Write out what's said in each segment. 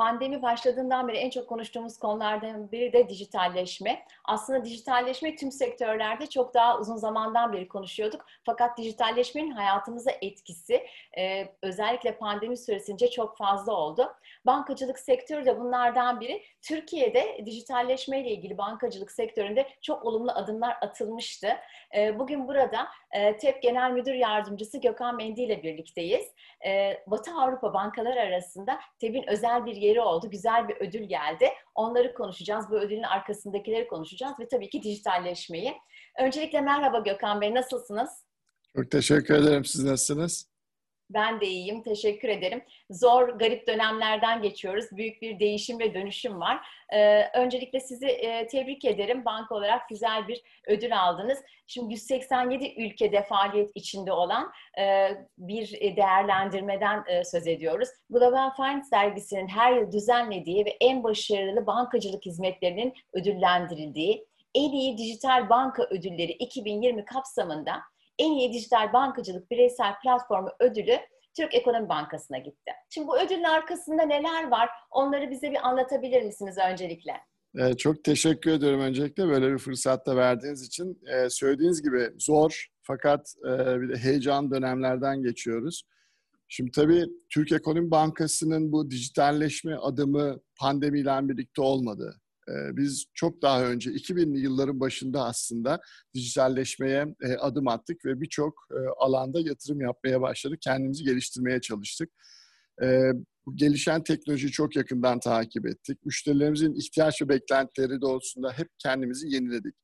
Pandemi başladığından beri en çok konuştuğumuz konulardan biri de dijitalleşme. Aslında dijitalleşme tüm sektörlerde çok daha uzun zamandan beri konuşuyorduk. Fakat dijitalleşmenin hayatımıza etkisi e, özellikle pandemi süresince çok fazla oldu. Bankacılık sektörü de bunlardan biri. Türkiye'de dijitalleşme ile ilgili bankacılık sektöründe çok olumlu adımlar atılmıştı. E, bugün burada e, TEP Genel Müdür Yardımcısı Gökhan Mendi ile birlikteyiz. Batı Avrupa bankalar arasında TEP'in özel bir yeri oldu. Güzel bir ödül geldi. Onları konuşacağız. Bu ödülün arkasındakileri konuşacağız ve tabii ki dijitalleşmeyi. Öncelikle merhaba Gökhan Bey, nasılsınız? Çok teşekkür ederim. Siz nasılsınız? Ben de iyiyim, teşekkür ederim. Zor, garip dönemlerden geçiyoruz. Büyük bir değişim ve dönüşüm var. Ee, öncelikle sizi e, tebrik ederim. Banka olarak güzel bir ödül aldınız. Şimdi 187 ülkede faaliyet içinde olan e, bir değerlendirmeden e, söz ediyoruz. Global Finance dergisinin her yıl düzenlediği ve en başarılı bankacılık hizmetlerinin ödüllendirildiği en iyi dijital banka ödülleri 2020 kapsamında en iyi dijital bankacılık bireysel platformu ödülü Türk Ekonomi Bankası'na gitti. Şimdi bu ödülün arkasında neler var? Onları bize bir anlatabilir misiniz öncelikle? Ee, çok teşekkür ediyorum öncelikle böyle bir fırsatta verdiğiniz için. Ee, söylediğiniz gibi zor fakat e, bir de heyecan dönemlerden geçiyoruz. Şimdi tabii Türk Ekonomi Bankası'nın bu dijitalleşme adımı pandemiyle birlikte olmadı. Ee, biz çok daha önce 2000'li yılların başında aslında dijitalleşmeye e, adım attık ve birçok e, alanda yatırım yapmaya başladık. Kendimizi geliştirmeye çalıştık. Ee, gelişen teknolojiyi çok yakından takip ettik. Müşterilerimizin ihtiyaç ve beklentileri doğrultusunda hep kendimizi yeniledik.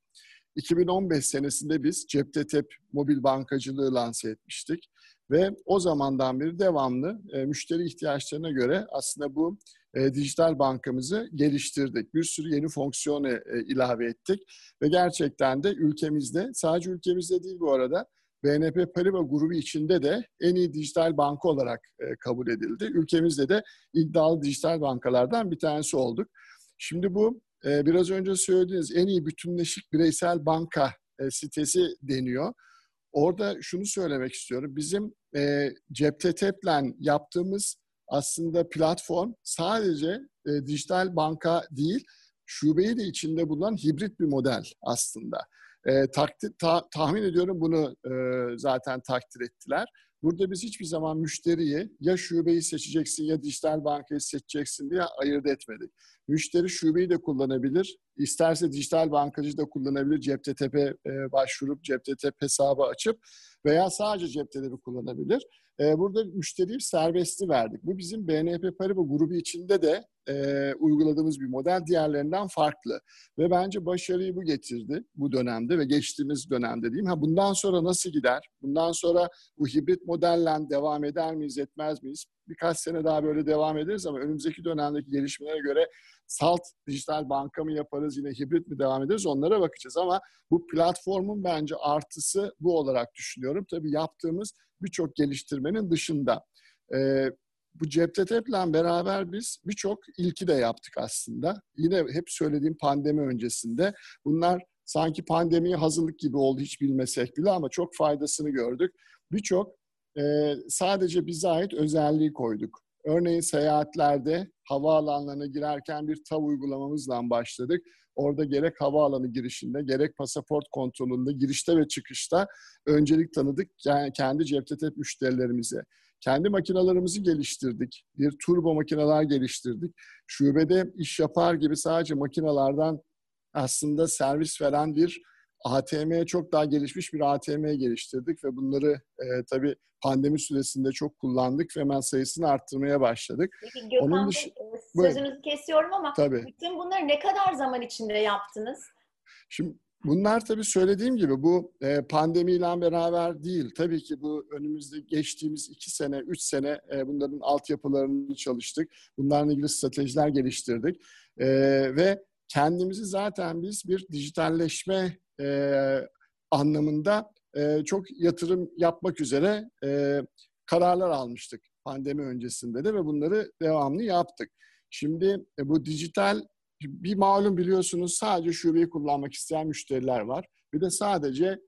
2015 senesinde biz Cepte Tep mobil bankacılığı lanse etmiştik. Ve o zamandan beri devamlı e, müşteri ihtiyaçlarına göre aslında bu e, dijital bankamızı geliştirdik. Bir sürü yeni fonksiyon e, ilave ettik ve gerçekten de ülkemizde, sadece ülkemizde değil bu arada, BNP Paribas grubu içinde de en iyi dijital banka olarak e, kabul edildi. Ülkemizde de iddialı dijital bankalardan bir tanesi olduk. Şimdi bu e, biraz önce söylediğiniz en iyi bütünleşik bireysel banka e, sitesi deniyor. Orada şunu söylemek istiyorum. Bizim e, Cepte Tep'le yaptığımız aslında platform sadece e, dijital banka değil, şubeyi de içinde bulunan hibrit bir model aslında. E, takdir, ta, tahmin ediyorum bunu e, zaten takdir ettiler. Burada biz hiçbir zaman müşteriyi ya şubeyi seçeceksin ya dijital bankayı seçeceksin diye ayırt etmedik. Müşteri şubeyi de kullanabilir, isterse dijital bankacı da kullanabilir. Ceptetepe e, başvurup Ceptetep hesabı açıp veya sadece Ceptetepe kullanabilir. Burada müşteriyi serbestli verdik. Bu bizim BNP Paribas grubu içinde de e, uyguladığımız bir model diğerlerinden farklı. Ve bence başarıyı bu getirdi bu dönemde ve geçtiğimiz dönemde diyeyim. Ha bundan sonra nasıl gider? Bundan sonra bu hibrit modelle devam eder miyiz, etmez miyiz? Birkaç sene daha böyle devam ederiz ama önümüzdeki dönemdeki gelişmelere göre salt dijital banka mı yaparız, yine hibrit mi devam ederiz onlara bakacağız. Ama bu platformun bence artısı bu olarak düşünüyorum. Tabii yaptığımız birçok geliştirmenin dışında. Ee, bu Ceptetep'le beraber biz birçok ilki de yaptık aslında. Yine hep söylediğim pandemi öncesinde. Bunlar sanki pandemiye hazırlık gibi oldu hiç bilmesek bile ama çok faydasını gördük. Birçok e, sadece bize ait özelliği koyduk. Örneğin seyahatlerde havaalanlarına girerken bir TAV uygulamamızla başladık. Orada gerek havaalanı girişinde gerek pasaport kontrolünde girişte ve çıkışta öncelik tanıdık yani kendi Ceptetep müşterilerimize. Kendi makinalarımızı geliştirdik. Bir turbo makineler geliştirdik. Şubede iş yapar gibi sadece makinalardan aslında servis veren bir ATM'ye çok daha gelişmiş bir ATM geliştirdik ve bunları e, tabii pandemi süresinde çok kullandık ve hemen sayısını arttırmaya başladık. Peki Gökhan Onun dışı... Bey, sözünüzü Buyurun. kesiyorum ama tabii. bütün bunları ne kadar zaman içinde yaptınız? Şimdi Bunlar tabii söylediğim gibi bu e, pandemiyle beraber değil. Tabii ki bu önümüzde geçtiğimiz iki sene, üç sene e, bunların altyapılarını çalıştık. Bunlarla ilgili stratejiler geliştirdik. E, ve kendimizi zaten biz bir dijitalleşme e, anlamında e, çok yatırım yapmak üzere e, kararlar almıştık pandemi öncesinde de ve bunları devamlı yaptık. Şimdi e, bu dijital bir malum biliyorsunuz sadece şubeyi kullanmak isteyen müşteriler var. Bir de sadece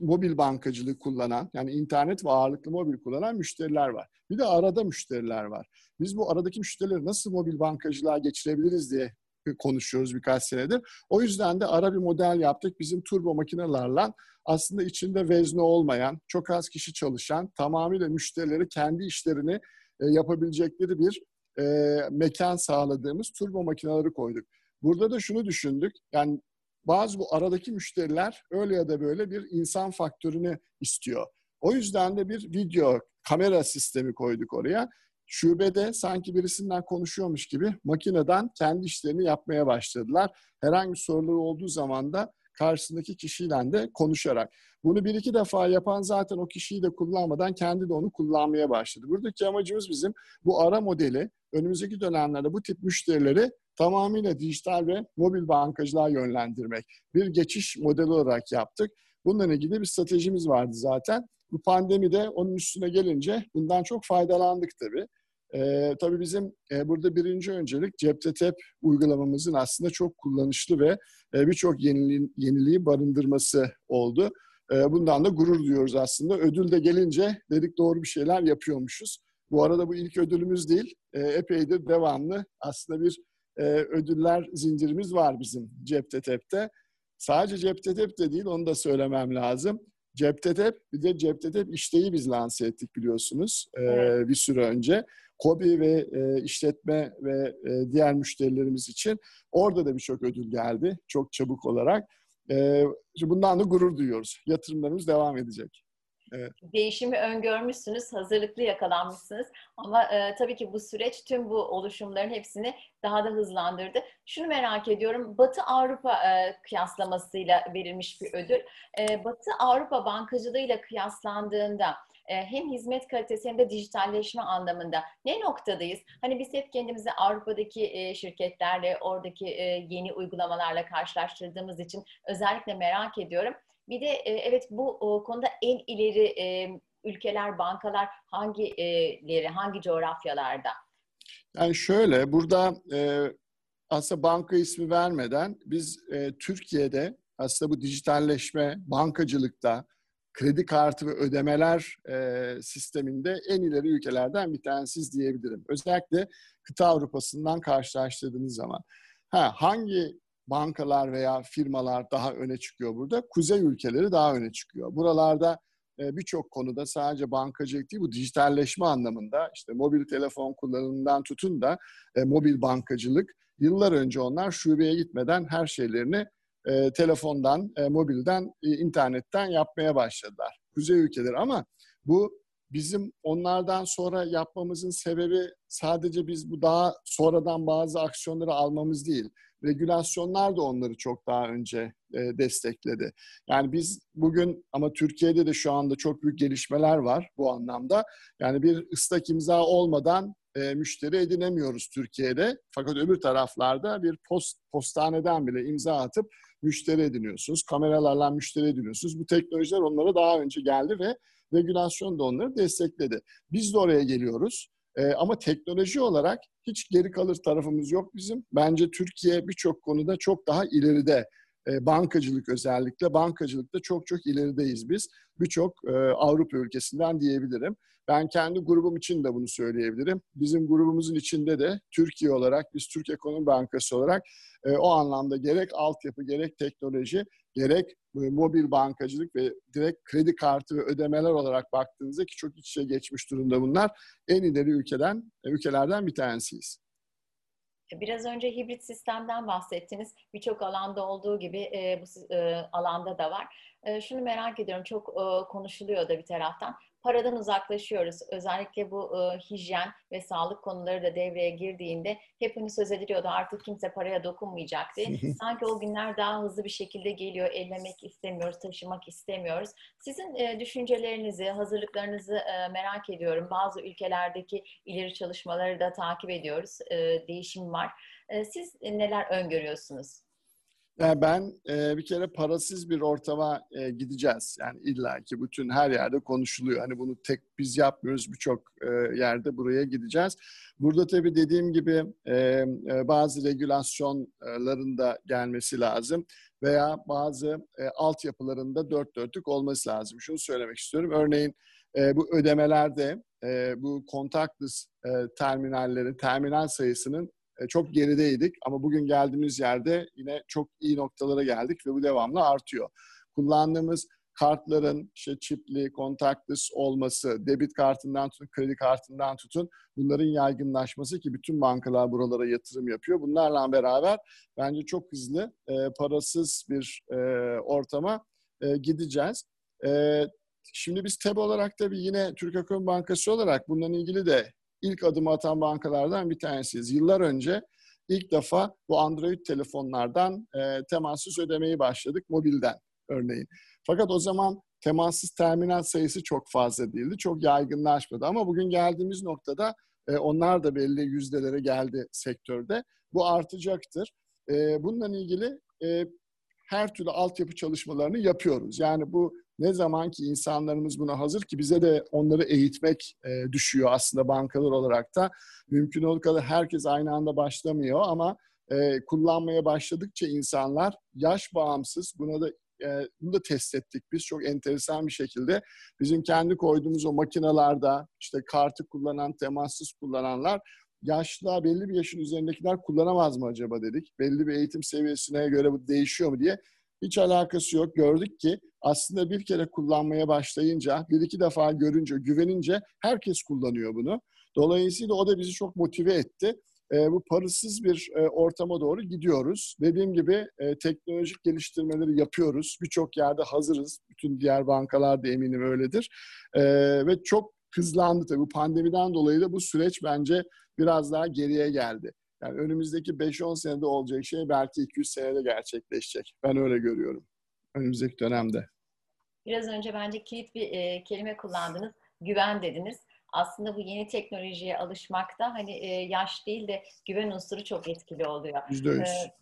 mobil bankacılığı kullanan yani internet ve ağırlıklı mobil kullanan müşteriler var. Bir de arada müşteriler var. Biz bu aradaki müşterileri nasıl mobil bankacılığa geçirebiliriz diye konuşuyoruz birkaç senedir. O yüzden de ara bir model yaptık. Bizim turbo makinelerle aslında içinde vezne olmayan, çok az kişi çalışan, tamamıyla müşterileri kendi işlerini e, yapabilecekleri bir e, mekan sağladığımız turbo makineleri koyduk. Burada da şunu düşündük. Yani bazı bu aradaki müşteriler öyle ya da böyle bir insan faktörünü istiyor. O yüzden de bir video kamera sistemi koyduk oraya. Şubede sanki birisinden konuşuyormuş gibi makineden kendi işlerini yapmaya başladılar. Herhangi soruları olduğu zaman da karşısındaki kişiyle de konuşarak. Bunu bir iki defa yapan zaten o kişiyi de kullanmadan kendi de onu kullanmaya başladı. Buradaki amacımız bizim bu ara modeli önümüzdeki dönemlerde bu tip müşterileri tamamıyla dijital ve mobil bankacılığa yönlendirmek. Bir geçiş modeli olarak yaptık. Bununla ilgili bir stratejimiz vardı zaten. Bu pandemi de onun üstüne gelince bundan çok faydalandık tabii. Ee, tabii bizim e, burada birinci öncelik Cepte Tep uygulamamızın aslında çok kullanışlı ve e, birçok yeniliği, yeniliği barındırması oldu. E, bundan da gurur duyuyoruz aslında. Ödül de gelince dedik doğru bir şeyler yapıyormuşuz. Bu arada bu ilk ödülümüz değil, e, epeydir devamlı aslında bir e, ödüller zincirimiz var bizim Cepte Tep'te. Sadece Cepte Tep de değil, onu da söylemem lazım. Cepte Tep, bir de Cepte Tep işteyi biz lanse ettik biliyorsunuz e, bir süre önce. Kobi ve e, işletme ve e, diğer müşterilerimiz için orada da birçok ödül geldi çok çabuk olarak. E, bundan da gurur duyuyoruz. Yatırımlarımız devam edecek. Evet. Değişimi öngörmüşsünüz, hazırlıklı yakalanmışsınız. Ama e, tabii ki bu süreç tüm bu oluşumların hepsini daha da hızlandırdı. Şunu merak ediyorum, Batı Avrupa e, kıyaslamasıyla verilmiş bir ödül. E, Batı Avrupa bankacılığıyla kıyaslandığında e, hem hizmet kalitesi hem de dijitalleşme anlamında ne noktadayız? Hani biz hep kendimizi Avrupa'daki e, şirketlerle, oradaki e, yeni uygulamalarla karşılaştırdığımız için özellikle merak ediyorum. Bir de evet bu konuda en ileri ülkeler, bankalar hangileri, hangi coğrafyalarda? Yani şöyle, burada aslında banka ismi vermeden biz Türkiye'de aslında bu dijitalleşme, bankacılıkta, kredi kartı ve ödemeler e, sisteminde en ileri ülkelerden bir tanesiz diyebilirim. Özellikle kıta Avrupa'sından karşılaştırdığınız zaman. Ha, hangi bankalar veya firmalar daha öne çıkıyor burada? Kuzey ülkeleri daha öne çıkıyor. Buralarda e, birçok konuda sadece bankacılık değil bu dijitalleşme anlamında işte mobil telefon kullanımından tutun da e, mobil bankacılık yıllar önce onlar şubeye gitmeden her şeylerini e, telefondan, mobilden, internetten yapmaya başladılar. Kuzey ülkeleri ama bu bizim onlardan sonra yapmamızın sebebi sadece biz bu daha sonradan bazı aksiyonları almamız değil. Regülasyonlar da onları çok daha önce e, destekledi. Yani biz bugün ama Türkiye'de de şu anda çok büyük gelişmeler var bu anlamda. Yani bir ıslak imza olmadan e, müşteri edinemiyoruz Türkiye'de. Fakat öbür taraflarda bir post postaneden bile imza atıp müşteri ediniyorsunuz. Kameralarla müşteri ediniyorsunuz. Bu teknolojiler onlara daha önce geldi ve regülasyon da onları destekledi. Biz de oraya geliyoruz. E, ama teknoloji olarak hiç geri kalır tarafımız yok bizim. Bence Türkiye birçok konuda çok daha ileride. E, bankacılık özellikle. Bankacılıkta çok çok ilerideyiz biz. Birçok e, Avrupa ülkesinden diyebilirim. Ben kendi grubum için de bunu söyleyebilirim. Bizim grubumuzun içinde de Türkiye olarak, biz Türk Ekonomi Bankası olarak e, o anlamda gerek altyapı, gerek teknoloji, gerek mobil bankacılık ve direkt kredi kartı ve ödemeler olarak baktığınızda ki çok iç içe geçmiş durumda bunlar. En ileri ülkeden, e, ülkelerden bir tanesiyiz. Biraz önce hibrit sistemden bahsettiniz. Birçok alanda olduğu gibi e, bu e, alanda da var. E, şunu merak ediyorum, çok e, konuşuluyor da bir taraftan paradan uzaklaşıyoruz. Özellikle bu e, hijyen ve sağlık konuları da devreye girdiğinde hep hani söz ediliyordu artık kimse paraya dokunmayacak diye. Sanki o günler daha hızlı bir şekilde geliyor. Ellemek istemiyoruz, taşımak istemiyoruz. Sizin e, düşüncelerinizi, hazırlıklarınızı e, merak ediyorum. Bazı ülkelerdeki ileri çalışmaları da takip ediyoruz. E, değişim var. E, siz neler öngörüyorsunuz? Yani ben e, bir kere parasız bir ortama e, gideceğiz. Yani illaki bütün her yerde konuşuluyor. Hani bunu tek biz yapmıyoruz birçok e, yerde buraya gideceğiz. Burada tabii dediğim gibi e, bazı regülasyonların da gelmesi lazım veya bazı e, altyapılarında dört dörtlük olması lazım. Şunu söylemek istiyorum. Örneğin e, bu ödemelerde e, bu contactless e, terminallerin terminal sayısının çok gerideydik ama bugün geldiğimiz yerde yine çok iyi noktalara geldik ve bu devamlı artıyor. Kullandığımız kartların işte çipli, kontaktless olması, debit kartından tutun, kredi kartından tutun bunların yaygınlaşması ki bütün bankalar buralara yatırım yapıyor. Bunlarla beraber bence çok hızlı e, parasız bir e, ortama e, gideceğiz. E, şimdi biz TEB olarak tabii yine Türk Ekonomi Bankası olarak bununla ilgili de ilk adım atan bankalardan bir tanesiyiz. Yıllar önce ilk defa bu Android telefonlardan e, temassız ödemeyi başladık mobilden örneğin. Fakat o zaman temassız terminal sayısı çok fazla değildi. Çok yaygınlaşmadı ama bugün geldiğimiz noktada e, onlar da belli yüzdelere geldi sektörde. Bu artacaktır. E, bununla ilgili e, her türlü altyapı çalışmalarını yapıyoruz. Yani bu ne zaman ki insanlarımız buna hazır ki bize de onları eğitmek e, düşüyor aslında bankalar olarak da. Mümkün olduğu kadar herkes aynı anda başlamıyor ama e, kullanmaya başladıkça insanlar yaş bağımsız buna da e, bunu da test ettik biz çok enteresan bir şekilde. Bizim kendi koyduğumuz o makinalarda işte kartı kullanan, temassız kullananlar yaşlı belli bir yaşın üzerindekiler kullanamaz mı acaba dedik. Belli bir eğitim seviyesine göre bu değişiyor mu diye. Hiç alakası yok. Gördük ki aslında bir kere kullanmaya başlayınca, bir iki defa görünce, güvenince herkes kullanıyor bunu. Dolayısıyla o da bizi çok motive etti. E, bu parasız bir e, ortama doğru gidiyoruz. Dediğim gibi e, teknolojik geliştirmeleri yapıyoruz. Birçok yerde hazırız. Bütün diğer bankalar da eminim öyledir. E, ve çok hızlandı tabii. Bu pandemiden dolayı da bu süreç bence biraz daha geriye geldi. Yani önümüzdeki 5-10 senede olacak şey belki 200 senede gerçekleşecek. Ben öyle görüyorum önümüzdeki dönemde. Biraz önce bence kilit bir e, kelime kullandınız. Güven dediniz. Aslında bu yeni teknolojiye alışmakta hani e, yaş değil de güven unsuru çok etkili oluyor. %100. Ee,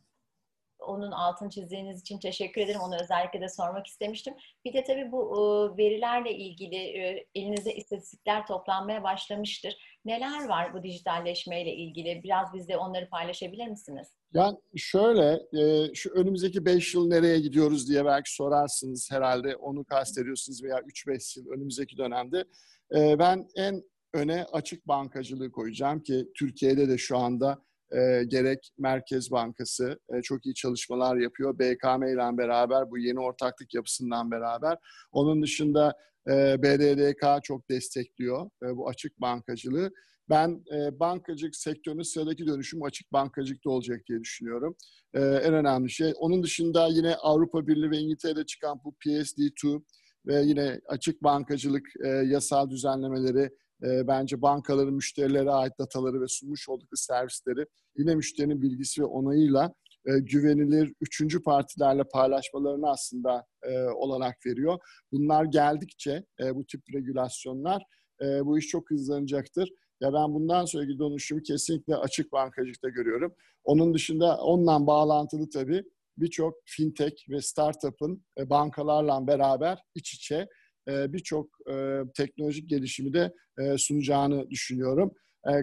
onun altını çizdiğiniz için teşekkür ederim. Onu özellikle de sormak istemiştim. Bir de tabii bu e, verilerle ilgili e, elinizde istatistikler toplanmaya başlamıştır. Neler var bu dijitalleşmeyle ilgili? Biraz bizle onları paylaşabilir misiniz? Yani şöyle, e, şu önümüzdeki 5 yıl nereye gidiyoruz diye belki sorarsınız herhalde. Onu kastediyorsunuz veya 3-5 yıl önümüzdeki dönemde. Ben en öne açık bankacılığı koyacağım ki Türkiye'de de şu anda e, gerek Merkez Bankası e, çok iyi çalışmalar yapıyor. BKM ile beraber bu yeni ortaklık yapısından beraber. Onun dışında e, BDDK çok destekliyor e, bu açık bankacılığı. Ben e, bankacılık sektörünün sıradaki dönüşüm açık bankacılıkta olacak diye düşünüyorum. E, en önemli şey. Onun dışında yine Avrupa Birliği ve İngiltere'de çıkan bu PSD2 ve yine açık bankacılık e, yasal düzenlemeleri e, bence bankaların müşterilere ait dataları ve sunmuş oldukları servisleri yine müşterinin bilgisi ve onayıyla e, güvenilir üçüncü partilerle paylaşmalarını aslında e, olanak veriyor. Bunlar geldikçe e, bu tip regülasyonlar e, bu iş çok hızlanacaktır. Ya ben bundan sonraki dönüşümü kesinlikle açık bankacılıkta görüyorum. Onun dışında onunla bağlantılı tabii birçok fintech ve startup'ın e, bankalarla beraber iç içe e, birçok e, teknolojik gelişimi de e, sunacağını düşünüyorum.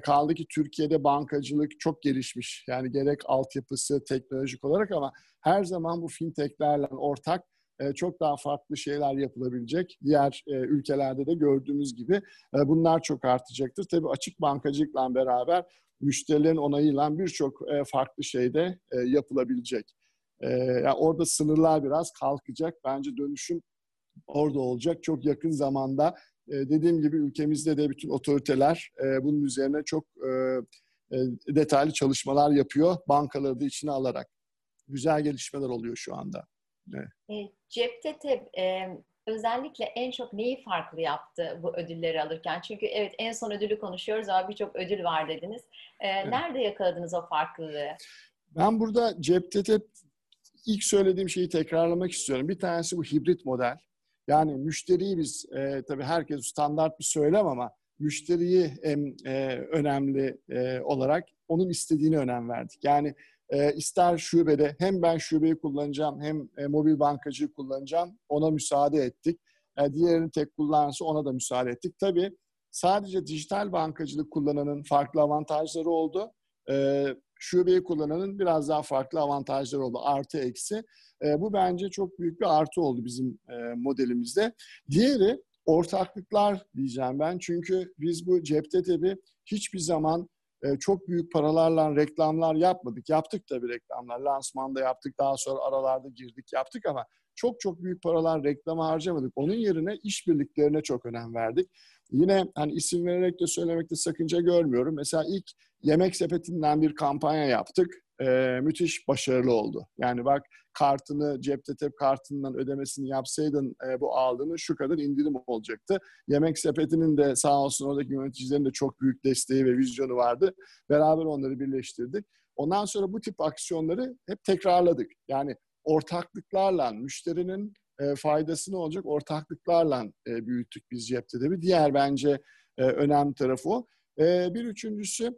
Kaldı ki Türkiye'de bankacılık çok gelişmiş. Yani gerek altyapısı teknolojik olarak ama her zaman bu fintechlerle ortak çok daha farklı şeyler yapılabilecek. Diğer ülkelerde de gördüğümüz gibi bunlar çok artacaktır. Tabii açık bankacılıkla beraber müşterilerin onayıyla birçok farklı şey de yapılabilecek. Yani orada sınırlar biraz kalkacak. Bence dönüşüm orada olacak. Çok yakın zamanda e, dediğim gibi ülkemizde de bütün otoriteler e, bunun üzerine çok e, e, detaylı çalışmalar yapıyor. Bankaları da içine alarak. Güzel gelişmeler oluyor şu anda. Evet. E, cepte te, e, özellikle en çok neyi farklı yaptı bu ödülleri alırken? Çünkü evet en son ödülü konuşuyoruz ama birçok ödül var dediniz. E, evet. Nerede yakaladınız o farklılığı? Ben burada cepte te ilk söylediğim şeyi tekrarlamak istiyorum. Bir tanesi bu hibrit model. Yani müşteriyi biz e, tabii herkes standart bir söylem ama müşteriyi en e, önemli e, olarak onun istediğine önem verdik. Yani e, ister şubede hem ben şubeyi kullanacağım hem e, mobil bankacıyı kullanacağım ona müsaade ettik. E, diğerini tek kullanırsa ona da müsaade ettik. Tabii sadece dijital bankacılık kullananın farklı avantajları oldu. E, şubeyi kullananın biraz daha farklı avantajları oldu. Artı eksi. E, bu bence çok büyük bir artı oldu bizim e, modelimizde. Diğeri ortaklıklar diyeceğim ben. Çünkü biz bu cepte tabii hiçbir zaman e, çok büyük paralarla reklamlar yapmadık. Yaptık tabii reklamlar. Lansmanda yaptık. Daha sonra aralarda girdik yaptık ama çok çok büyük paralar reklama harcamadık. Onun yerine işbirliklerine çok önem verdik. Yine hani isim vererek de söylemekte sakınca görmüyorum. Mesela ilk yemek sepetinden bir kampanya yaptık. Ee, müthiş başarılı oldu. Yani bak kartını cepte tep kartından ödemesini yapsaydın e, bu aldığını şu kadar indirim olacaktı. Yemek sepetinin de sağ olsun oradaki yöneticilerin de çok büyük desteği ve vizyonu vardı. Beraber onları birleştirdik. Ondan sonra bu tip aksiyonları hep tekrarladık. Yani ortaklıklarla müşterinin e, faydası ne olacak? Ortaklıklarla e, büyüttük biz cepte de bir. Diğer bence e, önemli tarafı o. E, bir üçüncüsü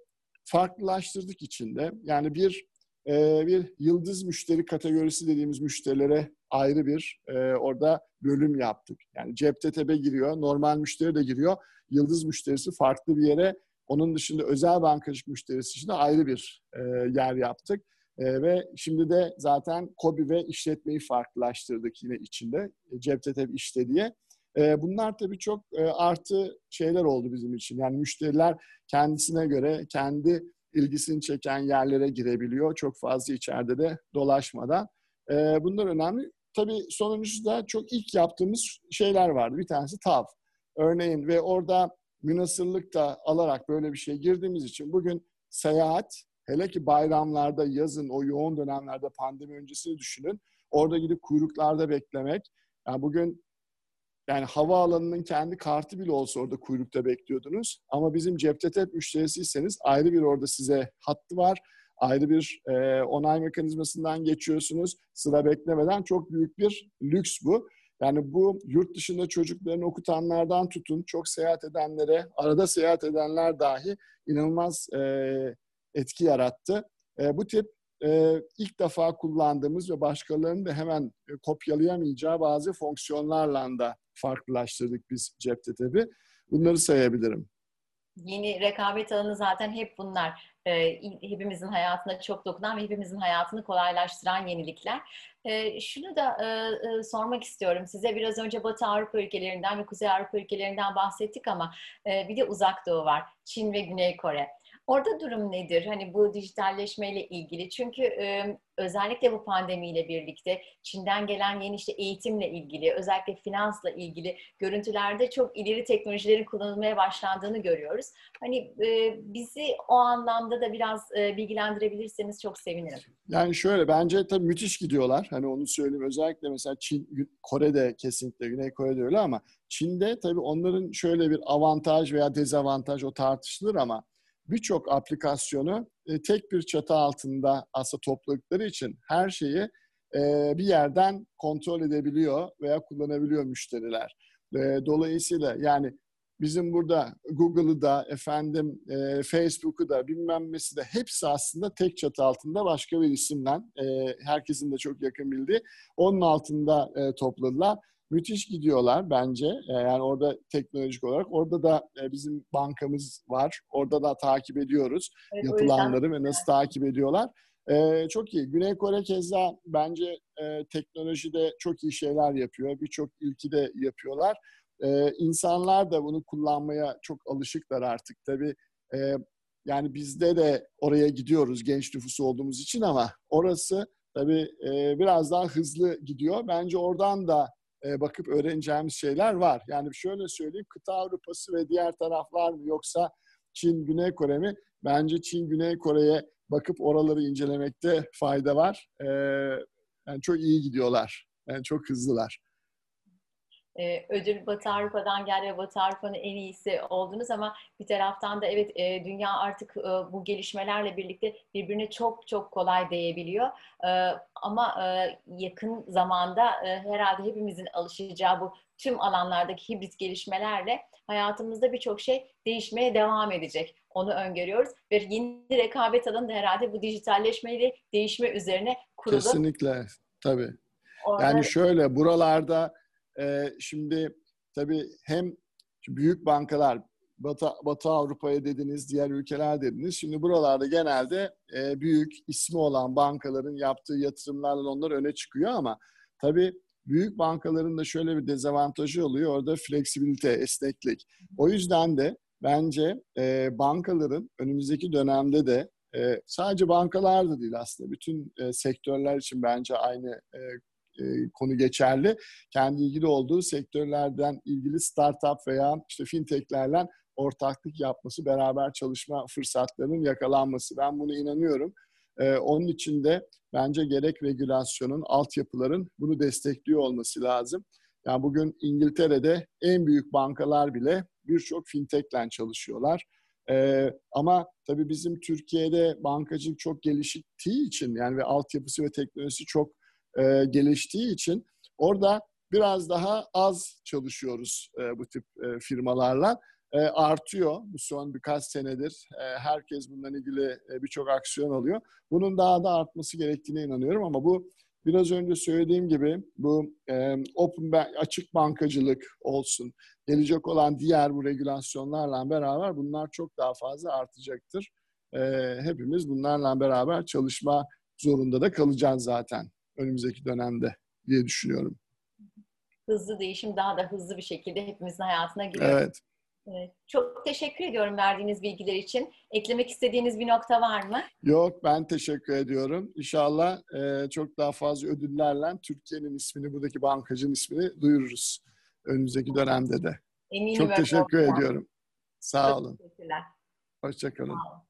farklılaştırdık içinde. Yani bir e, bir yıldız müşteri kategorisi dediğimiz müşterilere ayrı bir e, orada bölüm yaptık. Yani cepte tebe giriyor, normal müşteri de giriyor. Yıldız müşterisi farklı bir yere, onun dışında özel bankacılık müşterisi için de ayrı bir e, yer yaptık. E, ve şimdi de zaten KOBİ ve işletmeyi farklılaştırdık yine içinde. E, Cepte işte diye. E, bunlar tabii çok e, artı şeyler oldu bizim için. Yani müşteriler kendisine göre kendi ilgisini çeken yerlere girebiliyor. Çok fazla içeride de dolaşmadan. E, bunlar önemli. Tabii sonuncusu da çok ilk yaptığımız şeyler vardı. Bir tanesi TAV. Örneğin ve orada münasırlık da alarak böyle bir şey girdiğimiz için bugün seyahat Hele ki bayramlarda, yazın, o yoğun dönemlerde pandemi öncesini düşünün. Orada gidip kuyruklarda beklemek. Yani bugün yani havaalanının kendi kartı bile olsa orada kuyrukta bekliyordunuz. Ama bizim Ceptetep müşterisiyseniz ayrı bir orada size hattı var. Ayrı bir e, onay mekanizmasından geçiyorsunuz. Sıra beklemeden çok büyük bir lüks bu. Yani bu yurt dışında çocuklarını okutanlardan tutun, çok seyahat edenlere, arada seyahat edenler dahi inanılmaz e, etki yarattı. E, bu tip e, ilk defa kullandığımız ve başkalarının da hemen e, kopyalayamayacağı bazı fonksiyonlarla da farklılaştırdık biz cepte tabi. Bunları sayabilirim. Yeni rekabet alanı zaten hep bunlar. E, hepimizin hayatına çok dokunan ve hepimizin hayatını kolaylaştıran yenilikler. E, şunu da e, e, sormak istiyorum size. Biraz önce Batı Avrupa ülkelerinden ve Kuzey Avrupa ülkelerinden bahsettik ama e, bir de Uzak Doğu var. Çin ve Güney Kore. Orada durum nedir? Hani bu dijitalleşmeyle ilgili. Çünkü e, özellikle bu pandemiyle birlikte Çin'den gelen yeni işte eğitimle ilgili, özellikle finansla ilgili görüntülerde çok ileri teknolojilerin kullanılmaya başlandığını görüyoruz. Hani e, bizi o anlamda da biraz e, bilgilendirebilirseniz çok sevinirim. Yani şöyle bence tabii müthiş gidiyorlar. Hani onu söyleyeyim. Özellikle mesela Çin, Kore'de kesinlikle, Güney Kore'de öyle ama Çin'de tabii onların şöyle bir avantaj veya dezavantaj o tartışılır ama birçok aplikasyonu e, tek bir çatı altında aslında topladıkları için her şeyi e, bir yerden kontrol edebiliyor veya kullanabiliyor müşteriler. E, dolayısıyla yani bizim burada Google'ı da efendim e, Facebook'u da bilmem nesi de hepsi aslında tek çatı altında başka bir isimle e, herkesin de çok yakın bildiği onun altında e, topladılar müthiş gidiyorlar bence. E, yani orada teknolojik olarak. Orada da e, bizim bankamız var. Orada da takip ediyoruz evet, yapılanları ve nasıl takip ediyorlar. E, çok iyi. Güney Kore keza bence e, teknolojide çok iyi şeyler yapıyor. Birçok ilki de yapıyorlar. E, insanlar da bunu kullanmaya çok alışıklar artık. Tabii e, yani bizde de oraya gidiyoruz genç nüfusu olduğumuz için ama orası tabii e, biraz daha hızlı gidiyor. Bence oradan da e, bakıp öğreneceğimiz şeyler var. Yani şöyle söyleyeyim, kıta Avrupa'sı ve diğer taraflar mı yoksa Çin, Güney Kore mi? Bence Çin, Güney Kore'ye bakıp oraları incelemekte fayda var. E, yani çok iyi gidiyorlar. Yani çok hızlılar e, ödül Batı Avrupa'dan geldi ve Batı Avrupa'nın en iyisi oldunuz ama bir taraftan da evet e, dünya artık e, bu gelişmelerle birlikte birbirine çok çok kolay değebiliyor. E, ama e, yakın zamanda e, herhalde hepimizin alışacağı bu tüm alanlardaki hibrit gelişmelerle hayatımızda birçok şey değişmeye devam edecek. onu öngörüyoruz. Ve yeni rekabet alanı da herhalde bu dijitalleşmeyle değişme üzerine kurulu. Kesinlikle, tabii. Orada... Yani şöyle buralarda e, şimdi tabii hem büyük bankalar Batı, Batı Avrupa'ya dediniz, diğer ülkeler dediniz. Şimdi buralarda genelde e, büyük ismi olan bankaların yaptığı yatırımlarla onlar öne çıkıyor ama tabii büyük bankaların da şöyle bir dezavantajı oluyor. Orada fleksibilite, esneklik. O yüzden de bence e, bankaların önümüzdeki dönemde de e, sadece bankalar da değil aslında bütün e, sektörler için bence aynı e, e, konu geçerli. Kendi ilgili olduğu sektörlerden ilgili startup veya işte fintechlerle ortaklık yapması, beraber çalışma fırsatlarının yakalanması. Ben bunu inanıyorum. Ee, onun için de bence gerek regülasyonun, altyapıların bunu destekliyor olması lazım. Yani bugün İngiltere'de en büyük bankalar bile birçok fintechle çalışıyorlar. Ee, ama tabii bizim Türkiye'de bankacılık çok geliştiği için yani ve altyapısı ve teknolojisi çok e, geliştiği için orada biraz daha az çalışıyoruz e, bu tip e, firmalarla. E, artıyor bu son birkaç senedir. E, herkes bundan ilgili e, birçok aksiyon alıyor. Bunun daha da artması gerektiğine inanıyorum ama bu biraz önce söylediğim gibi bu e, open açık bankacılık olsun, gelecek olan diğer bu regülasyonlarla beraber bunlar çok daha fazla artacaktır. E, hepimiz bunlarla beraber çalışma zorunda da kalacağız zaten önümüzdeki dönemde diye düşünüyorum. Hızlı değişim daha da hızlı bir şekilde hepimizin hayatına giriyor. Evet. Çok teşekkür ediyorum verdiğiniz bilgiler için. Eklemek istediğiniz bir nokta var mı? Yok, ben teşekkür ediyorum. İnşallah e, çok daha fazla ödüllerle Türkiye'nin ismini, buradaki bankacının ismini duyururuz önümüzdeki dönemde de. Eminim çok teşekkür ediyorum. Sağ çok olun. Teşekkürler. Hoşçakalın. Sağ olun.